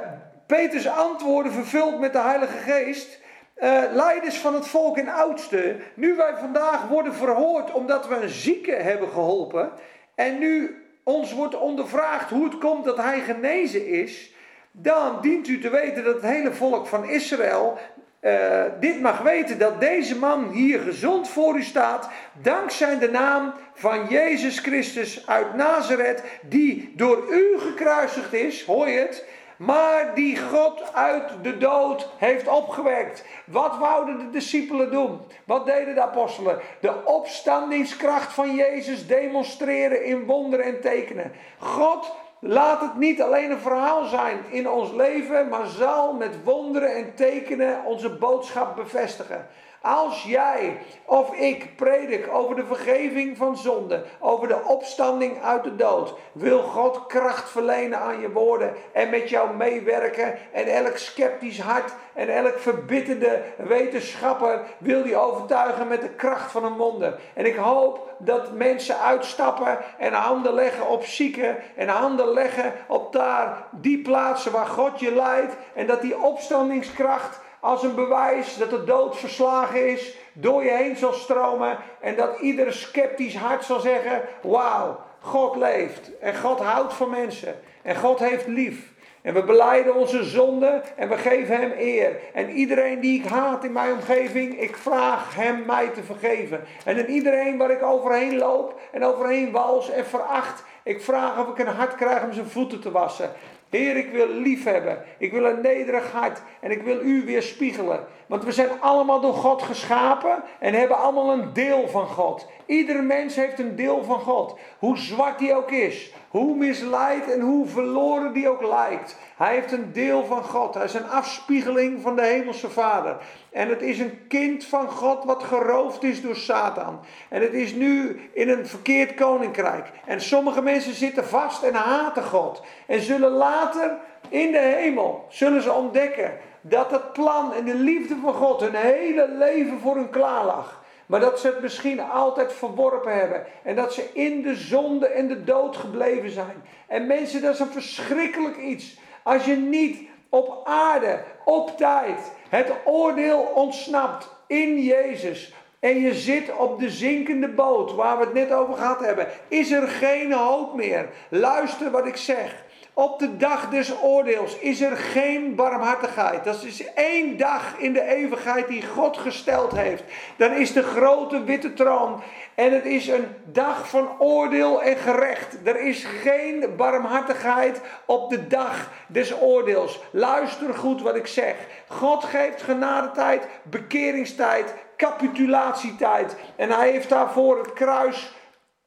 Peters antwoorden vervuld met de Heilige Geest, uh, leiders van het volk en oudsten, nu wij vandaag worden verhoord omdat we een zieke hebben geholpen en nu ons wordt ondervraagd hoe het komt dat hij genezen is, dan dient u te weten dat het hele volk van Israël eh, dit mag weten dat deze man hier gezond voor u staat, dankzij de naam van Jezus Christus uit Nazareth, die door u gekruisigd is, hoor je het, maar die God uit de dood heeft opgewekt. Wat wouden de discipelen doen? Wat deden de apostelen? De opstandingskracht van Jezus demonstreren in wonderen en tekenen. God Laat het niet alleen een verhaal zijn in ons leven, maar zal met wonderen en tekenen onze boodschap bevestigen. Als jij of ik predik over de vergeving van zonde, over de opstanding uit de dood, wil God kracht verlenen aan je woorden en met jou meewerken. En elk sceptisch hart en elk verbitterde wetenschapper wil die overtuigen met de kracht van een wonder. En ik hoop dat mensen uitstappen en handen leggen op zieken en handen leggen op daar die plaatsen waar God je leidt. En dat die opstandingskracht als een bewijs dat de dood verslagen is, door je heen zal stromen en dat ieder sceptisch hart zal zeggen: Wauw, God leeft en God houdt van mensen en God heeft lief. En we beleiden onze zonde en we geven hem eer. En iedereen die ik haat in mijn omgeving, ik vraag hem mij te vergeven. En in iedereen waar ik overheen loop en overheen wals en veracht, ik vraag of ik een hart krijg om zijn voeten te wassen. Heer, ik wil lief hebben. Ik wil een nederig hart. En ik wil u weer spiegelen. Want we zijn allemaal door God geschapen. En hebben allemaal een deel van God. Iedere mens heeft een deel van God. Hoe zwart die ook is. Hoe misleid en hoe verloren die ook lijkt. Hij heeft een deel van God. Hij is een afspiegeling van de Hemelse Vader. En het is een kind van God wat geroofd is door Satan. En het is nu in een verkeerd koninkrijk. En sommige mensen zitten vast en haten God. En zullen later in de hemel zullen ze ontdekken dat het plan en de liefde van God hun hele leven voor hun klaar lag. Maar dat ze het misschien altijd verworpen hebben. En dat ze in de zonde en de dood gebleven zijn. En mensen, dat is een verschrikkelijk iets. Als je niet op aarde, op tijd, het oordeel ontsnapt in Jezus. En je zit op de zinkende boot waar we het net over gehad hebben. Is er geen hoop meer? Luister wat ik zeg. Op de dag des oordeels is er geen barmhartigheid. Dat is één dag in de eeuwigheid die God gesteld heeft. Dan is de grote witte troon. En het is een dag van oordeel en gerecht. Er is geen barmhartigheid op de dag des oordeels. Luister goed wat ik zeg. God geeft genadetijd, bekeringstijd, capitulatietijd. En hij heeft daarvoor het kruis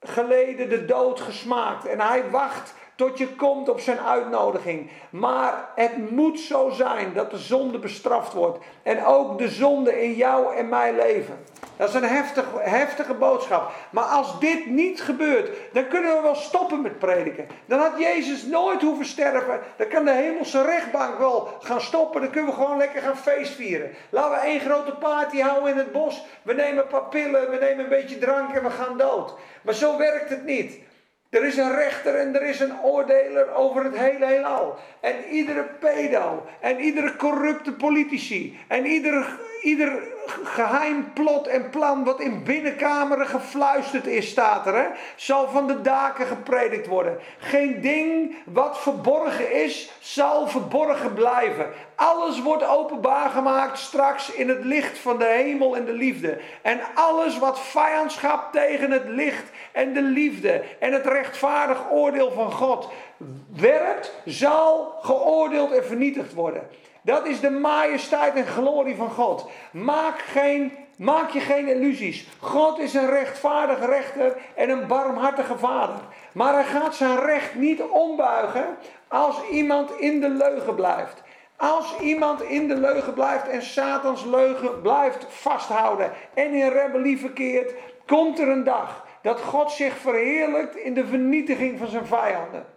geleden, de dood gesmaakt. En hij wacht tot je komt op zijn uitnodiging. Maar het moet zo zijn dat de zonde bestraft wordt. En ook de zonde in jou en mijn leven. Dat is een heftige, heftige boodschap. Maar als dit niet gebeurt, dan kunnen we wel stoppen met prediken. Dan had Jezus nooit hoeven sterven. Dan kan de hemelse rechtbank wel gaan stoppen. Dan kunnen we gewoon lekker gaan feestvieren. Laten we één grote party houden in het bos. We nemen een paar pillen, we nemen een beetje drank en we gaan dood. Maar zo werkt het niet. Er is een rechter en er is een oordeler over het hele heelal. En iedere pedo en iedere corrupte politici en ieder, ieder geheim plot en plan wat in binnenkameren gefluisterd is, staat er, zal van de daken gepredikt worden. Geen ding wat verborgen is, zal verborgen blijven. Alles wordt openbaar gemaakt straks in het licht van de hemel en de liefde. En alles wat vijandschap tegen het licht en de liefde en het rechtvaardig oordeel van God werpt, zal geoordeeld en vernietigd worden. Dat is de majesteit en glorie van God. Maak, geen, maak je geen illusies. God is een rechtvaardig rechter en een barmhartige vader. Maar hij gaat zijn recht niet ombuigen als iemand in de leugen blijft. Als iemand in de leugen blijft en Satans leugen blijft vasthouden en in rebellie verkeert, komt er een dag dat God zich verheerlijkt in de vernietiging van zijn vijanden.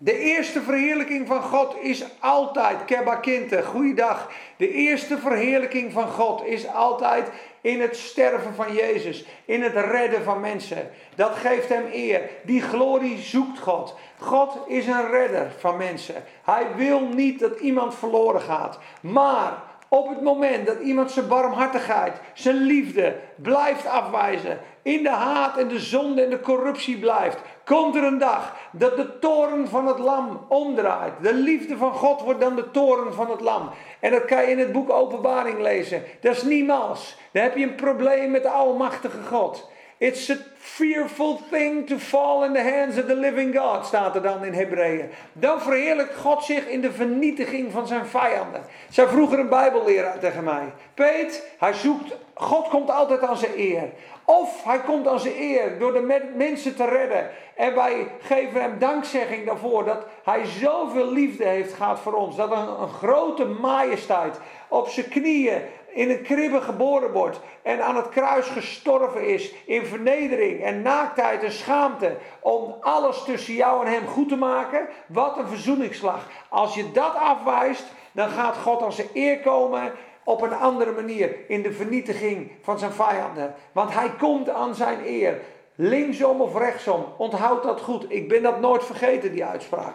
De eerste verheerlijking van God is altijd, Kebakinte, goeiedag. De eerste verheerlijking van God is altijd in het sterven van Jezus, in het redden van mensen. Dat geeft hem eer. Die glorie zoekt God. God is een redder van mensen. Hij wil niet dat iemand verloren gaat. Maar Op het moment dat iemand zijn barmhartigheid, zijn liefde blijft afwijzen, in de haat en de zonde en de corruptie blijft, komt er een dag dat de toren van het lam omdraait. De liefde van God wordt dan de toren van het lam. En dat kan je in het boek Openbaring lezen. Dat is niemals. Dan heb je een probleem met de Almachtige God. It's a fearful thing to fall in the hands of the living God, staat er dan in Hebreeën. Dan verheerlijkt God zich in de vernietiging van zijn vijanden. Zij vroeger een bijbelleraar tegen mij. Peet, hij zoekt, God komt altijd aan zijn eer. Of hij komt aan zijn eer door de mensen te redden. En wij geven hem dankzegging daarvoor dat hij zoveel liefde heeft gehad voor ons. Dat een, een grote majesteit op zijn knieën in een kribbe geboren wordt en aan het kruis gestorven is in vernedering en naaktheid en schaamte om alles tussen jou en hem goed te maken. Wat een verzoeningsslag. Als je dat afwijst, dan gaat God aan zijn eer komen op een andere manier in de vernietiging van zijn vijanden. Want hij komt aan zijn eer. Linksom of rechtsom. Onthoud dat goed. Ik ben dat nooit vergeten, die uitspraak.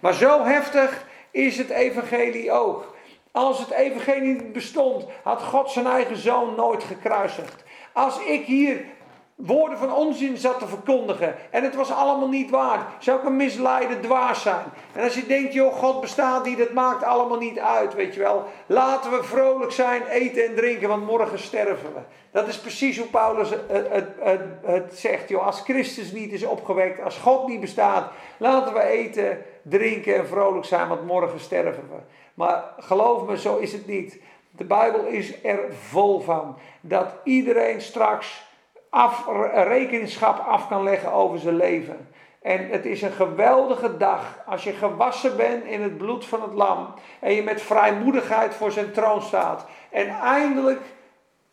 Maar zo heftig is het evangelie ook. Als het evangelie niet bestond, had God zijn eigen zoon nooit gekruisigd. Als ik hier woorden van onzin zat te verkondigen en het was allemaal niet waar, zou ik een misleide dwaas zijn. En als je denkt, joh, God bestaat niet, dat maakt allemaal niet uit, weet je wel. Laten we vrolijk zijn, eten en drinken, want morgen sterven we. Dat is precies hoe Paulus het, het, het, het zegt, joh. Als Christus niet is opgewekt, als God niet bestaat, laten we eten, drinken en vrolijk zijn, want morgen sterven we. Maar geloof me, zo is het niet. De Bijbel is er vol van dat iedereen straks af, rekenschap af kan leggen over zijn leven. En het is een geweldige dag als je gewassen bent in het bloed van het lam en je met vrijmoedigheid voor zijn troon staat en eindelijk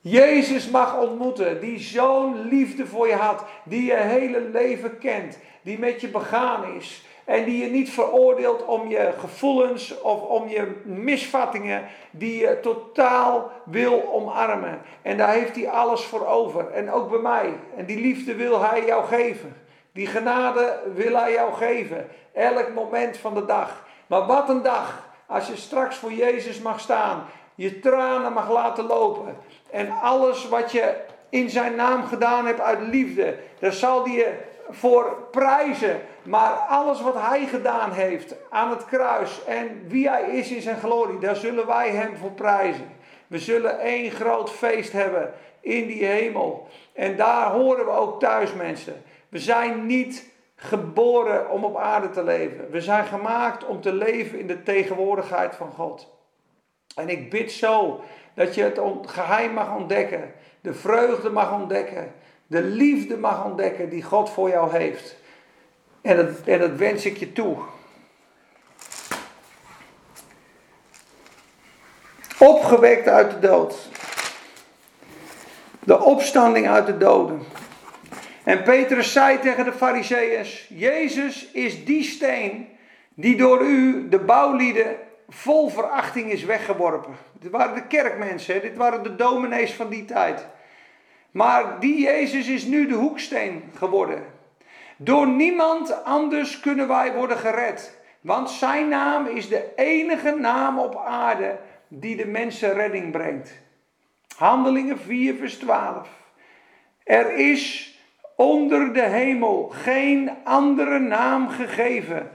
Jezus mag ontmoeten, die zo'n liefde voor je had, die je hele leven kent, die met je begaan is, en die je niet veroordeelt om je gevoelens of om je misvattingen, die je totaal wil omarmen. En daar heeft hij alles voor over. En ook bij mij. En die liefde wil hij jou geven. Die genade wil hij jou geven. Elk moment van de dag. Maar wat een dag als je straks voor Jezus mag staan. Je tranen mag laten lopen. En alles wat je in zijn naam gedaan hebt uit liefde. Daar zal hij je voor prijzen. Maar alles wat hij gedaan heeft aan het kruis en wie hij is in zijn glorie, daar zullen wij hem voor prijzen. We zullen één groot feest hebben in die hemel. En daar horen we ook thuis, mensen. We zijn niet geboren om op aarde te leven. We zijn gemaakt om te leven in de tegenwoordigheid van God. En ik bid zo dat je het geheim mag ontdekken, de vreugde mag ontdekken, de liefde mag ontdekken die God voor jou heeft. En dat, en dat wens ik je toe. Opgewekt uit de dood. De opstanding uit de doden. En Petrus zei tegen de Fariseeërs: Jezus is die steen die door u, de bouwlieden, vol verachting is weggeworpen. Dit waren de kerkmensen, dit waren de dominees van die tijd. Maar die Jezus is nu de hoeksteen geworden. Door niemand anders kunnen wij worden gered. Want zijn naam is de enige naam op aarde die de mensen redding brengt. Handelingen 4, vers 12. Er is onder de hemel geen andere naam gegeven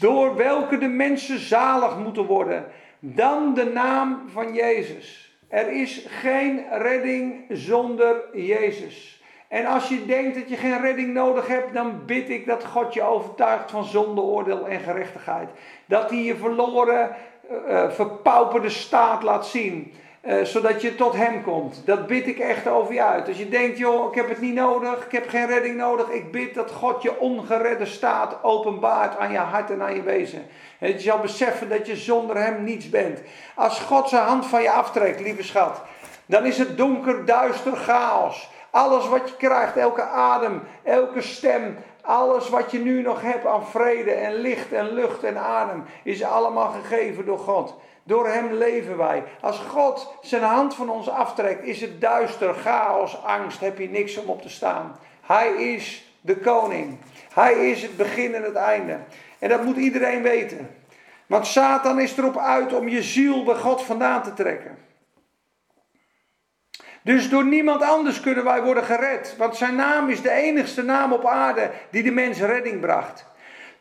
door welke de mensen zalig moeten worden dan de naam van Jezus. Er is geen redding zonder Jezus. En als je denkt dat je geen redding nodig hebt, dan bid ik dat God je overtuigt van zonde, oordeel en gerechtigheid. Dat hij je verloren, uh, verpauperde staat laat zien. Uh, zodat je tot hem komt. Dat bid ik echt over je uit. Als je denkt, joh, ik heb het niet nodig, ik heb geen redding nodig. Ik bid dat God je ongeredde staat openbaart aan je hart en aan je wezen. En dat je zal beseffen dat je zonder hem niets bent. Als God zijn hand van je aftrekt, lieve schat, dan is het donker, duister, chaos. Alles wat je krijgt, elke adem, elke stem, alles wat je nu nog hebt aan vrede en licht en lucht en adem, is allemaal gegeven door God. Door Hem leven wij. Als God zijn hand van ons aftrekt, is het duister, chaos, angst, heb je niks om op te staan. Hij is de koning. Hij is het begin en het einde. En dat moet iedereen weten. Want Satan is erop uit om je ziel bij God vandaan te trekken. Dus door niemand anders kunnen wij worden gered. Want zijn naam is de enigste naam op aarde die de mens redding bracht.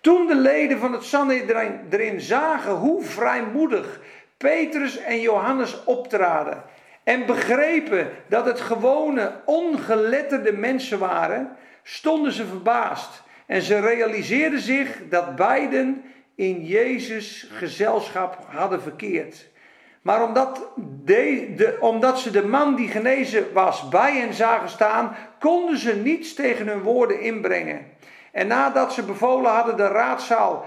Toen de leden van het Sanhedrin zagen hoe vrijmoedig Petrus en Johannes optraden. En begrepen dat het gewone, ongeletterde mensen waren, stonden ze verbaasd. En ze realiseerden zich dat beiden in Jezus gezelschap hadden verkeerd. Maar omdat, de, omdat ze de man die genezen was bij hen zagen staan, konden ze niets tegen hun woorden inbrengen. En nadat ze bevolen hadden de raadzaal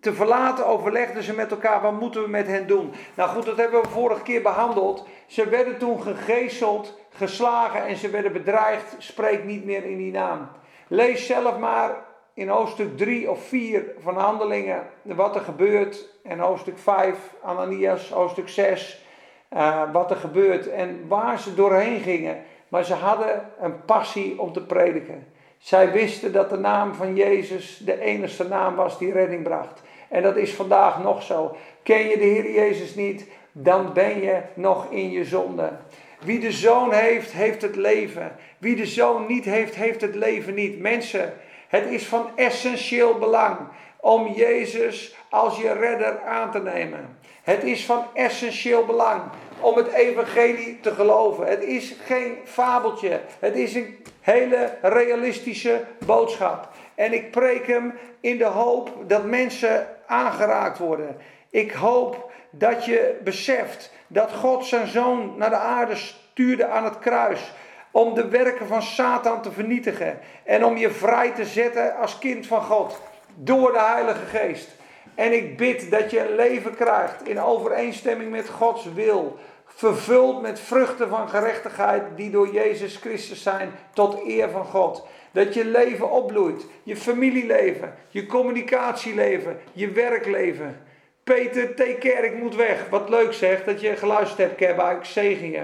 te verlaten, overlegden ze met elkaar: wat moeten we met hen doen? Nou goed, dat hebben we vorige keer behandeld. Ze werden toen gegezeld, geslagen en ze werden bedreigd. Spreek niet meer in die naam. Lees zelf maar in hoofdstuk 3 of 4 van Handelingen wat er gebeurt. En hoofdstuk 5, Ananias, hoofdstuk 6, uh, eh, wat er gebeurt en waar ze doorheen gingen. Maar ze hadden een passie om te prediken. Zij wisten dat de naam van Jezus de enige naam was die redding bracht. En dat is vandaag nog zo. Ken je de Heer Jezus niet, dan ben je nog in je zonde. Wie de zoon heeft, heeft het leven. Wie de zoon niet heeft, heeft het leven niet. Mensen, het is van essentieel belang om Jezus als je redder aan te nemen. Het is van essentieel belang om het evangelie te geloven. Het is geen fabeltje. Het is een hele realistische boodschap. En ik preek hem in de hoop dat mensen aangeraakt worden. Ik hoop dat je beseft dat God zijn zoon naar de aarde stuurde aan het kruis om de werken van Satan te vernietigen en om je vrij te zetten als kind van God door de Heilige Geest. En ik bid dat je een leven krijgt in overeenstemming met Gods wil, vervuld met vruchten van gerechtigheid die door Jezus Christus zijn tot eer van God. Dat je leven opbloeit, je familieleven, je communicatieleven, je werkleven. Peter T. Kerk moet weg. Wat leuk zeg dat je geluisterd hebt, Kebba. Ik zegen je.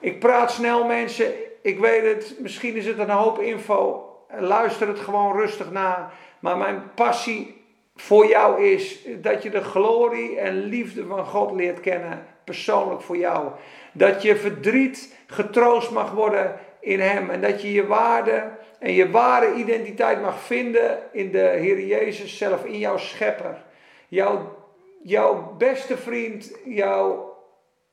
Ik praat snel mensen. Ik weet het. Misschien is het een hoop info. Luister het gewoon rustig na. Maar mijn passie voor jou is dat je de glorie en liefde van God leert kennen. Persoonlijk voor jou. Dat je verdriet getroost mag worden in Hem. En dat je je waarde en je ware identiteit mag vinden in de Heer Jezus zelf, in jouw schepper. Jouw, jouw beste vriend, jouw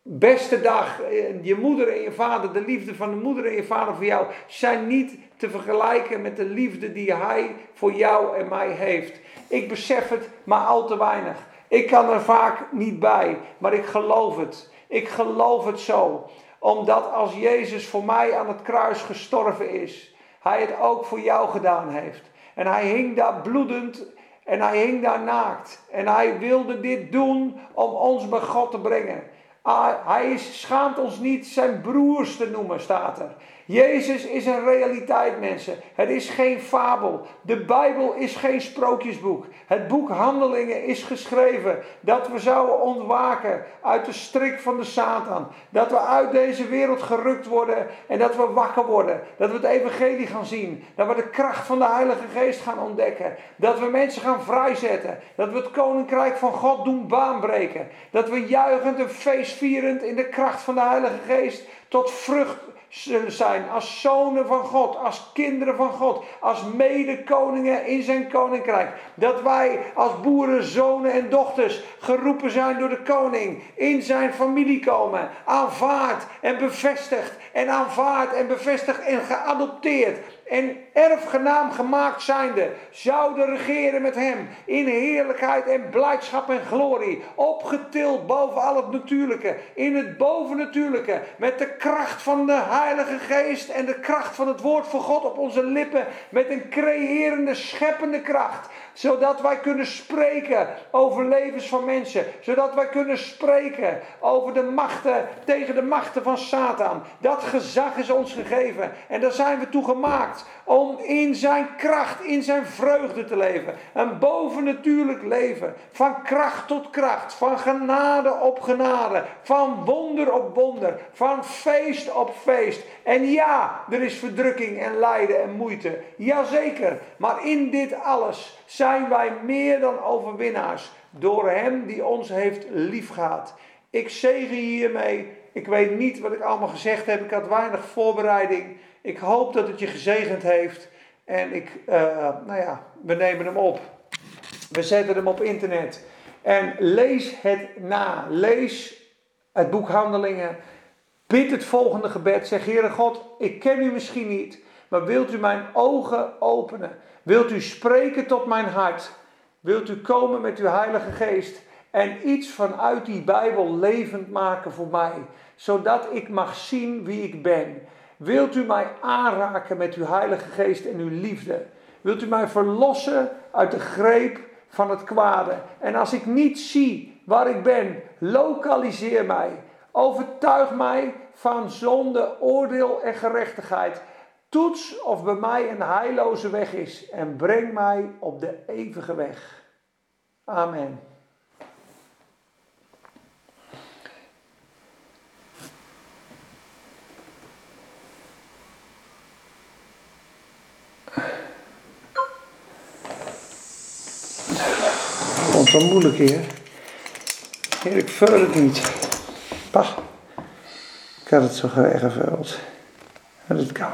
beste dag, eh, je moeder en je vader, de liefde van de moeder en je vader voor jou, zijn niet te vergelijken met de liefde die hij voor jou en mij heeft. Ik besef het, maar al te weinig. Ik kan er vaak niet bij, maar ik geloof het. Ik geloof het zo. Omdat als Jezus voor mij aan het kruis gestorven is, hij het ook voor jou gedaan heeft. En hij hing daar bloedend en hij hing daar naakt. En hij wilde dit doen om ons bij God te brengen. Ah, hij schaamt ons niet zijn broers te noemen, staat er. Jezus is een realiteit, mensen. Het is geen fabel. De Bijbel is geen sprookjesboek. Het boek Handelingen is geschreven dat we zouden ontwaken uit de strik van de Satan. Dat we uit deze wereld gerukt worden en dat we wakker worden. Dat we het evangelie gaan zien. Dat we de kracht van de Heilige Geest gaan ontdekken. Dat we mensen gaan vrijzetten. Dat we het koninkrijk van God doen baanbreken. Dat we juichend en feestvierend in de kracht van de Heilige Geest tot vrucht zullen zijn als zonen van God, als kinderen van God, als medekoningen in zijn koninkrijk. Dat wij als boeren, zonen en dochters geroepen zijn door de koning, in zijn familie komen, aanvaard en bevestigd en aanvaard en bevestigd en geadopteerd en erfgenaam gemaakt zijnde, zouden regeren met hem in heerlijkheid en blijdschap en glorie, opgetild boven al het natuurlijke, in het bovennatuurlijke, met de kracht van de Heilige Geest en de kracht van het woord van God op onze lippen, met een creërende, scheppende kracht, zodat wij kunnen spreken over levens van mensen, zodat wij kunnen spreken over de machten, tegen de machten van Satan. Dat gezag is ons gegeven en daar zijn we toe gemaakt om in zijn kracht, in zijn vreugde te leven. Een bovennatuurlijk leven. Van kracht tot kracht. Van genade op genade. Van wonder op wonder. Van feest op feest. En ja, er is verdrukking en lijden en moeite. Jazeker. Maar in dit alles zijn zijn wij meer dan overwinnaars door Hem die ons heeft liefgehad. Ik zegen hiermee. Ik weet niet wat ik allemaal gezegd heb. Ik had weinig voorbereiding. Ik hoop dat het je gezegend heeft. En ik, uh, nou ja, we nemen hem op. We zetten hem op internet. En lees het na. Lees het boek Handelingen. Bid het volgende gebed. Zeg, Heere God, ik ken u misschien niet, maar wilt u mijn ogen openen? Wilt u spreken tot mijn hart? Wilt u komen met uw Heilige Geest en iets vanuit die Bijbel levend maken voor mij, zodat ik mag zien wie ik ben? Wilt u mij aanraken met uw Heilige Geest en uw liefde? Wilt u mij verlossen uit de greep van het kwade? En als ik niet zie waar ik ben, lokaliseer mij. Overtuig mij van zonde, oordeel en gerechtigheid. Toets of bij mij een heilloze weg is en breng mij op de eeuwige weg. Amen. Komt wel moeilijk. Heer, ik vul het niet. Pach. Ik had het zo graag gevuld. Dat kan.